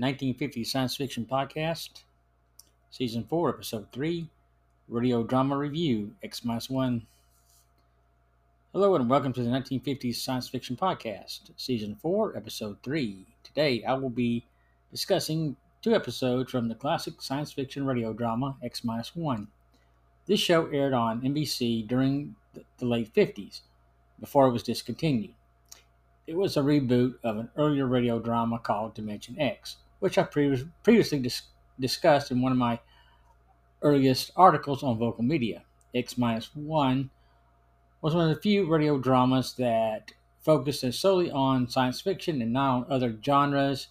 1950 Science Fiction Podcast, Season 4, Episode 3, Radio Drama Review, X 1. Hello and welcome to the 1950s Science Fiction Podcast, Season 4, Episode 3. Today I will be discussing two episodes from the classic science fiction radio drama X 1. This show aired on NBC during the late 50s, before it was discontinued. It was a reboot of an earlier radio drama called Dimension X, which I pre- previously dis- discussed in one of my earliest articles on Vocal Media. X 1 was one of the few radio dramas that focused solely on science fiction and not on other genres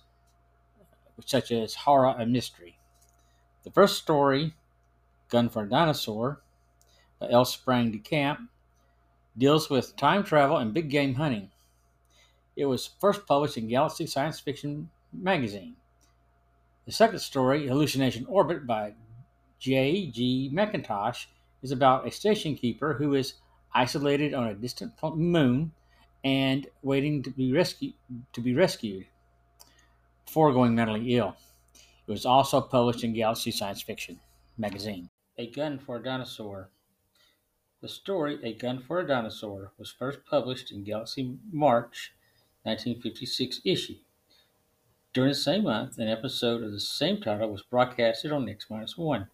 such as horror and mystery. The first story, Gun for a Dinosaur, by L. Sprague de Camp, deals with time travel and big game hunting. It was first published in Galaxy Science Fiction magazine. The second story, Hallucination Orbit by J. T. McIntosh, is about a station keeper who is isolated on a distant moon and waiting to be rescued to be rescued before going mentally ill. It was also published in Galaxy Science Fiction magazine. A Gun for a Dinosaur. The story A Gun for a Dinosaur was first published in Galaxy March 1956 issue. During the same month, an episode of the same title was broadcasted on X 1.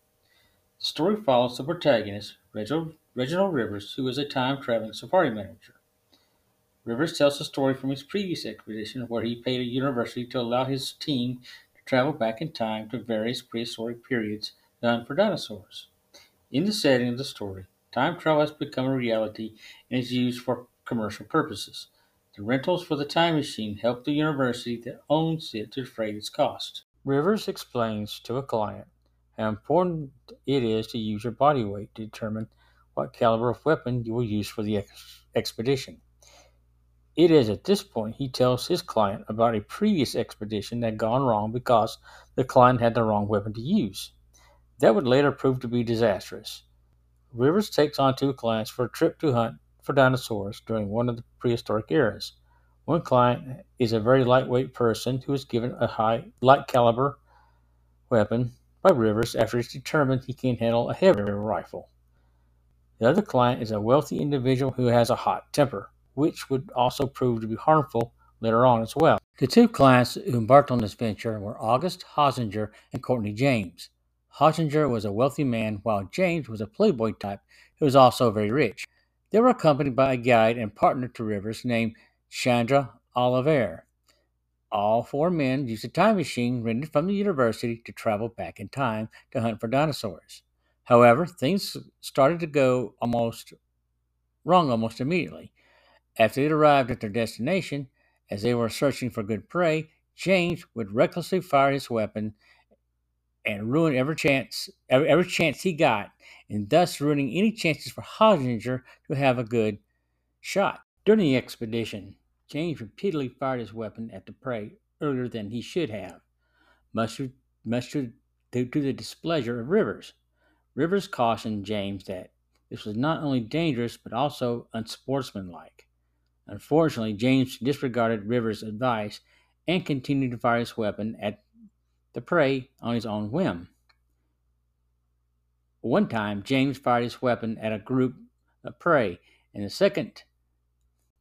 The story follows the protagonist, Reginald Reginald Rivers, who is a time traveling safari manager. Rivers tells the story from his previous expedition where he paid a university to allow his team to travel back in time to various prehistoric periods done for dinosaurs. In the setting of the story, time travel has become a reality and is used for commercial purposes. The rentals for the time machine help the university that owns it to defray its cost. Rivers explains to a client how important it is to use your body weight to determine what caliber of weapon you will use for the ex- expedition. It is at this point he tells his client about a previous expedition that had gone wrong because the client had the wrong weapon to use. That would later prove to be disastrous. Rivers takes on two clients for a trip to hunt for dinosaurs during one of the prehistoric eras. One client is a very lightweight person who is given a high light caliber weapon by Rivers after it's determined he can handle a heavier rifle. The other client is a wealthy individual who has a hot temper, which would also prove to be harmful later on as well. The two clients who embarked on this venture were August Holtzinger and Courtney James. Holtzinger was a wealthy man, while James was a playboy type who was also very rich. They were accompanied by a guide and partner to Rivers named Chandra Oliver. All four men used a time machine rented from the university to travel back in time to hunt for dinosaurs. However, things started to go almost wrong almost immediately. After they arrived at their destination, as they were searching for good prey, James would recklessly fire his weapon and ruin every chance every, every chance he got, and thus ruining any chances for Holtzinger to have a good shot. During the expedition, James repeatedly fired his weapon at the prey earlier than he should have, much, much to, to, to the displeasure of Rivers. Rivers cautioned James that this was not only dangerous but also unsportsmanlike. Unfortunately, James disregarded Rivers' advice and continued to fire his weapon at the prey on his own whim. One time, James fired his weapon at a group of prey, and the second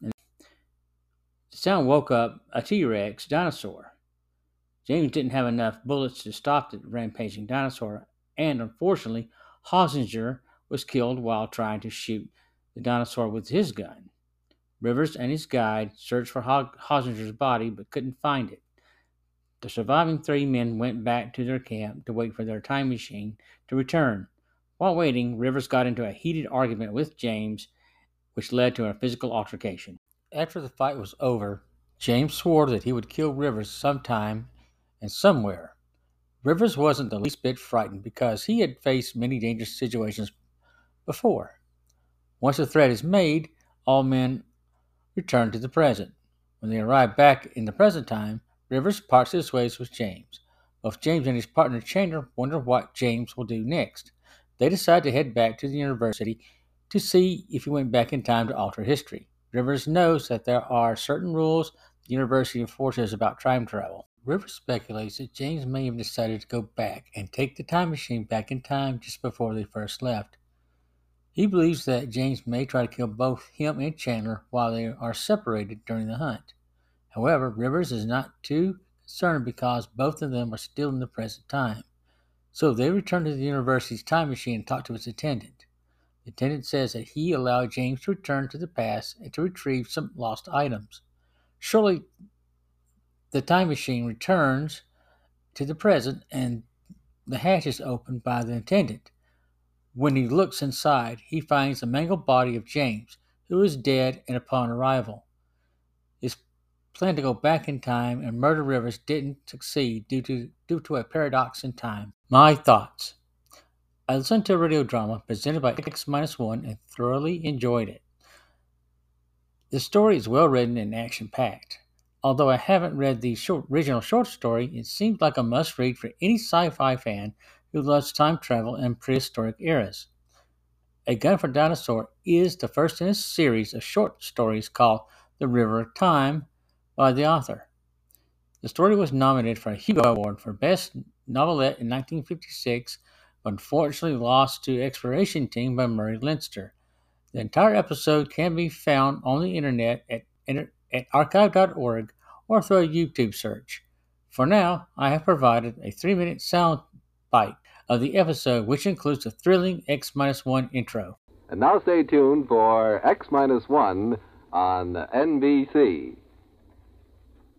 the sound woke up a T Rex dinosaur. James didn't have enough bullets to stop the rampaging dinosaur, and unfortunately, Holtzinger was killed while trying to shoot the dinosaur with his gun. Rivers and his guide searched for Holtzinger's body but couldn't find it. The surviving three men went back to their camp to wait for their time machine to return. While waiting, Rivers got into a heated argument with James, which led to a physical altercation. After the fight was over, James swore that he would kill Rivers sometime and somewhere. Rivers wasn't the least bit frightened because he had faced many dangerous situations before. Once the threat is made, all men return to the present. When they arrive back in the present time, Rivers parts his ways with James. Both James and his partner Chandler wonder what James will do next. They decide to head back to the university to see if he went back in time to alter history. Rivers knows that there are certain rules the university enforces about time travel. Rivers speculates that James may have decided to go back and take the time machine back in time just before they first left. He believes that James may try to kill both him and Chandler while they are separated during the hunt. However, Rivers is not too concerned because both of them are still in the present time. So they return to the university's time machine and talk to its attendant. The attendant says that he allowed James to return to the past and to retrieve some lost items. Surely the time machine returns to the present and the hatch is opened by the attendant. When he looks inside, he finds the mangled body of James, who is dead and upon arrival. His plan to go back in time and murder Rivers didn't succeed due to, due to a paradox in time. My thoughts. I listened to a radio drama presented by X 1 and thoroughly enjoyed it. The story is well written and action packed. Although I haven't read the short, original short story, it seems like a must read for any sci fi fan who loves time travel and prehistoric eras. A Gun for Dinosaur is the first in a series of short stories called The River of Time by the author. The story was nominated for a Hugo Award for Best Novelette in 1956, but unfortunately lost to Exploration Team by Murray Leinster. The entire episode can be found on the internet at, at archive.org or through a YouTube search. For now, I have provided a three minute sound bite of the episode, which includes a thrilling X 1 intro. And now stay tuned for X 1 on NBC.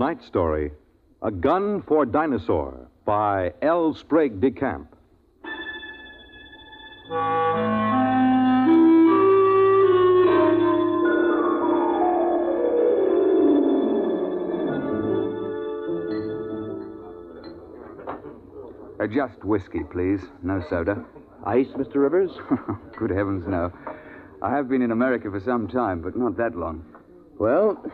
Tonight's story A Gun for Dinosaur by L. Sprague de Camp. Uh, just whiskey, please. No soda. Ice, Mr. Rivers? Good heavens, no. I have been in America for some time, but not that long. Well,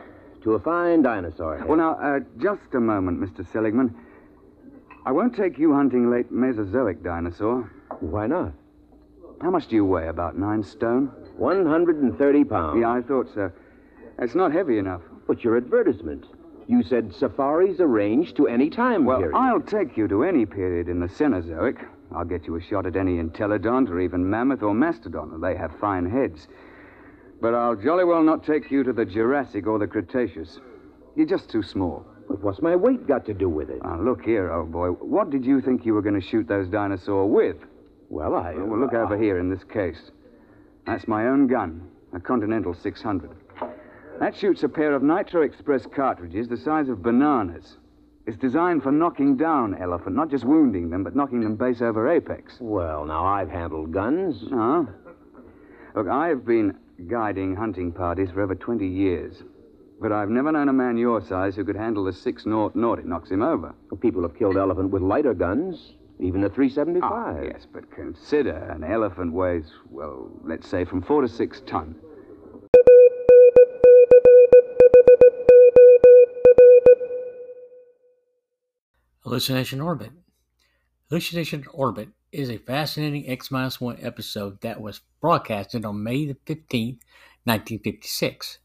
to a fine dinosaur. Well, now, uh, just a moment, Mr. Seligman. I won't take you hunting late Mesozoic dinosaur. Why not? How much do you weigh? About nine stone? 130 pounds. Yeah, I thought so. It's not heavy enough. But your advertisement. You said safaris arranged to any time Well, period. I'll take you to any period in the Cenozoic. I'll get you a shot at any entelodont or even mammoth or mastodon. They have fine heads. But I'll jolly well not take you to the Jurassic or the Cretaceous. You're just too small. But what's my weight got to do with it? Now, look here, old boy. What did you think you were going to shoot those dinosaurs with? well, I. Well, look uh, over here in this case. That's my own gun, a Continental 600. That shoots a pair of Nitro Express cartridges the size of bananas. It's designed for knocking down elephant, not just wounding them, but knocking them base over apex. Well, now, I've handled guns. No. Look, I've been guiding hunting parties for over 20 years. But I've never known a man your size who could handle the 6 naught naught. It knocks him over. People have killed elephant with lighter guns, even a 375. Ah, yes, but consider an elephant weighs, well, let's say from 4 to 6 ton. Hallucination Orbit. Hallucination Orbit is a fascinating X 1 episode that was broadcasted on May the 15th, 1956.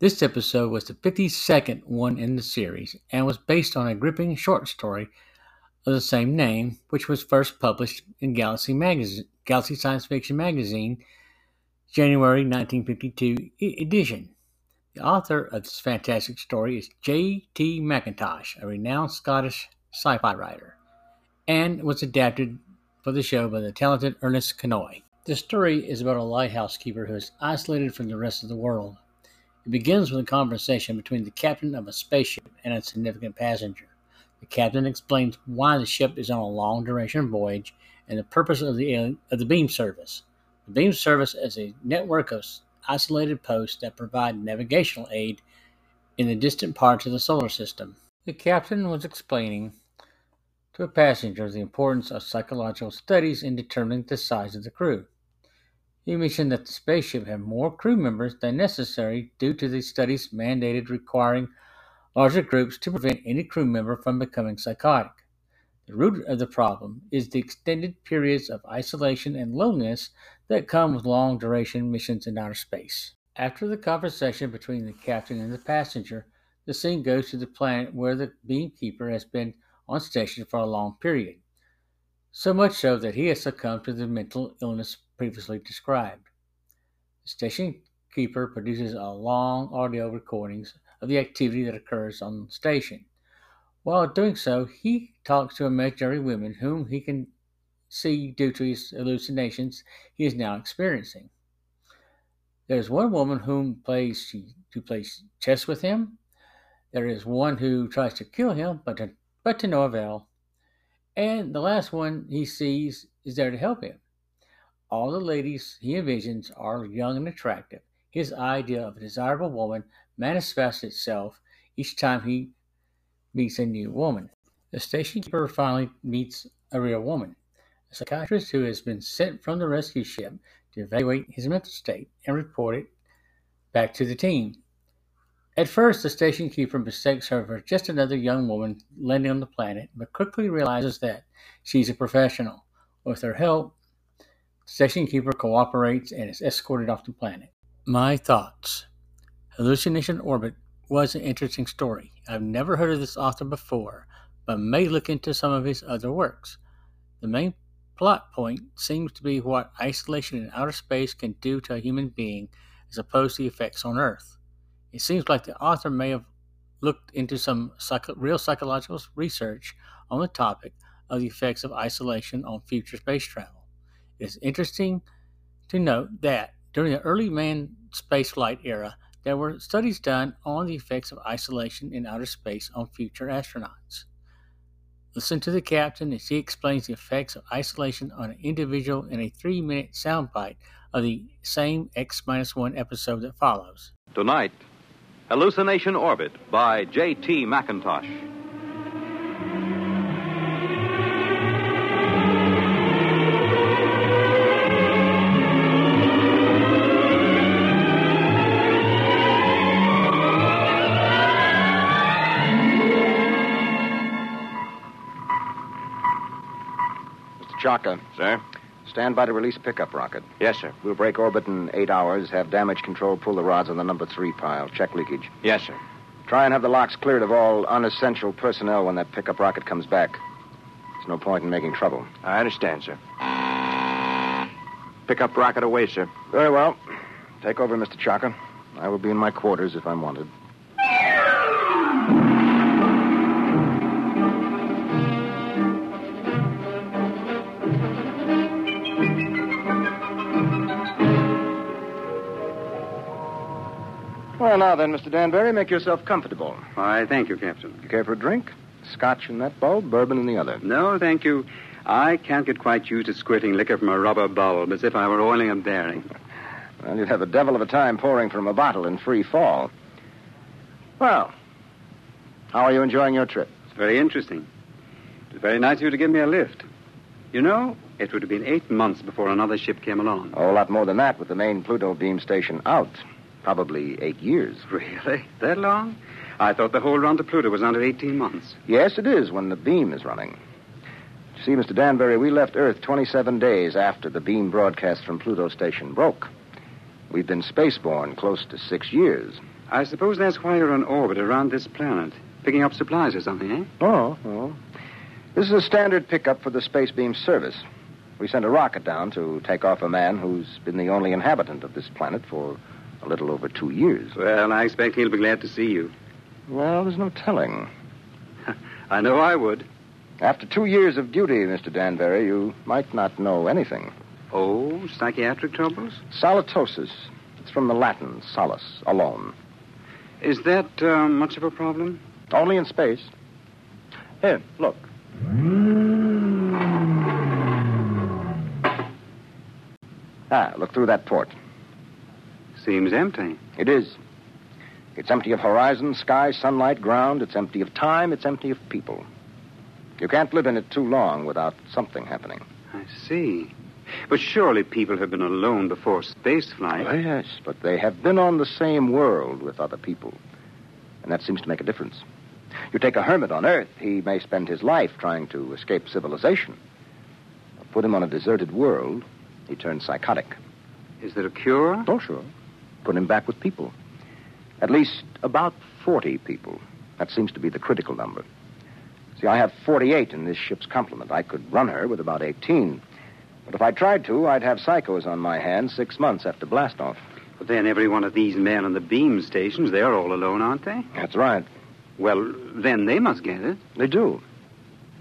This episode was the 52nd one in the series and was based on a gripping short story of the same name, which was first published in Galaxy, Magazine, Galaxy Science Fiction magazine, January 1952 edition. The author of this fantastic story is J.T. McIntosh, a renowned Scottish sci fi writer, and was adapted for the show by the talented Ernest Kinoy. The story is about a lighthouse keeper who is isolated from the rest of the world. It begins with a conversation between the captain of a spaceship and a significant passenger. The captain explains why the ship is on a long duration voyage and the purpose of the, of the beam service. The beam service is a network of isolated posts that provide navigational aid in the distant parts of the solar system. The captain was explaining to a passenger the importance of psychological studies in determining the size of the crew. He mentioned that the spaceship had more crew members than necessary due to the studies mandated requiring larger groups to prevent any crew member from becoming psychotic. The root of the problem is the extended periods of isolation and loneliness that come with long duration missions in outer space. After the conversation between the captain and the passenger, the scene goes to the planet where the beamkeeper has been on station for a long period, so much so that he has succumbed to the mental illness previously described. The station keeper produces a long audio recordings of the activity that occurs on the station. While doing so, he talks to imaginary women whom he can see due to his hallucinations he is now experiencing. There is one woman whom plays who plays chess with him. There is one who tries to kill him, but but to no avail. And the last one he sees is there to help him. All the ladies he envisions are young and attractive. His idea of a desirable woman manifests itself each time he meets a new woman. The station keeper finally meets a real woman a psychiatrist who has been sent from the rescue ship to evaluate his mental state and report it back to the team. At first, the station keeper mistakes her for just another young woman landing on the planet, but quickly realizes that she's a professional. With her help, the station keeper cooperates and is escorted off the planet. My thoughts Hallucination Orbit was an interesting story. I've never heard of this author before, but may look into some of his other works. The main plot point seems to be what isolation in outer space can do to a human being as opposed to the effects on Earth. It seems like the author may have looked into some real psychological research on the topic of the effects of isolation on future space travel. It is interesting to note that during the early manned spaceflight era, there were studies done on the effects of isolation in outer space on future astronauts. Listen to the captain as he explains the effects of isolation on an individual in a three minute soundbite of the same X 1 episode that follows. Tonight, Hallucination Orbit by J.T. McIntosh. Chaka. Sir? Stand by to release pickup rocket. Yes, sir. We'll break orbit in eight hours, have damage control pull the rods on the number three pile, check leakage. Yes, sir. Try and have the locks cleared of all unessential personnel when that pickup rocket comes back. There's no point in making trouble. I understand, sir. Pickup rocket away, sir. Very well. Take over, Mr. Chaka. I will be in my quarters if I'm wanted. Well, now then, Mr. Danbury, make yourself comfortable. Why, thank you, Captain. You care for a drink? Scotch in that bulb, bourbon in the other. No, thank you. I can't get quite used to squirting liquor from a rubber bulb as if I were oiling a bearing. Well, you'd have a devil of a time pouring from a bottle in free fall. Well, how are you enjoying your trip? It's very interesting. It was very nice of you to give me a lift. You know, it would have been eight months before another ship came along. Oh, a lot more than that with the main Pluto beam station out. Probably eight years. Really? That long? I thought the whole run to Pluto was under 18 months. Yes, it is when the beam is running. You see, Mr. Danbury, we left Earth 27 days after the beam broadcast from Pluto station broke. We've been spaceborne close to six years. I suppose that's why you're on orbit around this planet, picking up supplies or something, eh? Oh, oh. This is a standard pickup for the Space Beam Service. We sent a rocket down to take off a man who's been the only inhabitant of this planet for a little over two years. Well, I expect he'll be glad to see you. Well, there's no telling. I know I would. After two years of duty, Mr. Danbury, you might not know anything. Oh, psychiatric troubles? Solitosis. It's from the Latin, solace, alone. Is that uh, much of a problem? Only in space. Here, look. Ah, look through that port. Seems empty. It is. It's empty of horizon, sky, sunlight, ground. It's empty of time. It's empty of people. You can't live in it too long without something happening. I see. But surely people have been alone before space flight. Oh, yes, but they have been on the same world with other people. And that seems to make a difference. You take a hermit on Earth, he may spend his life trying to escape civilization. Put him on a deserted world, he turns psychotic. Is there a cure? Oh, sure. Put him back with people. At least about 40 people. That seems to be the critical number. See, I have 48 in this ship's complement. I could run her with about 18. But if I tried to, I'd have psychos on my hands six months after blastoff. But then every one of these men on the beam stations, they're all alone, aren't they? That's right. Well, then they must get it. They do.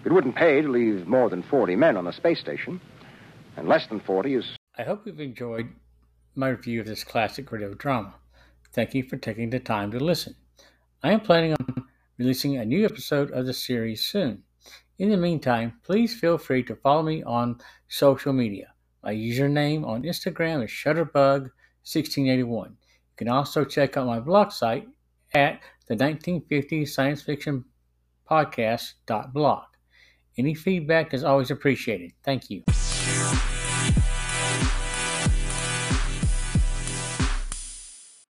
It wouldn't pay to leave more than 40 men on a space station. And less than 40 is. I hope you've enjoyed my review of this classic radio drama. Thank you for taking the time to listen. I am planning on releasing a new episode of the series soon. In the meantime, please feel free to follow me on social media. My username on Instagram is Shutterbug1681. You can also check out my blog site at the 1950s Science Fiction Podcast.blog. Any feedback is always appreciated. Thank you.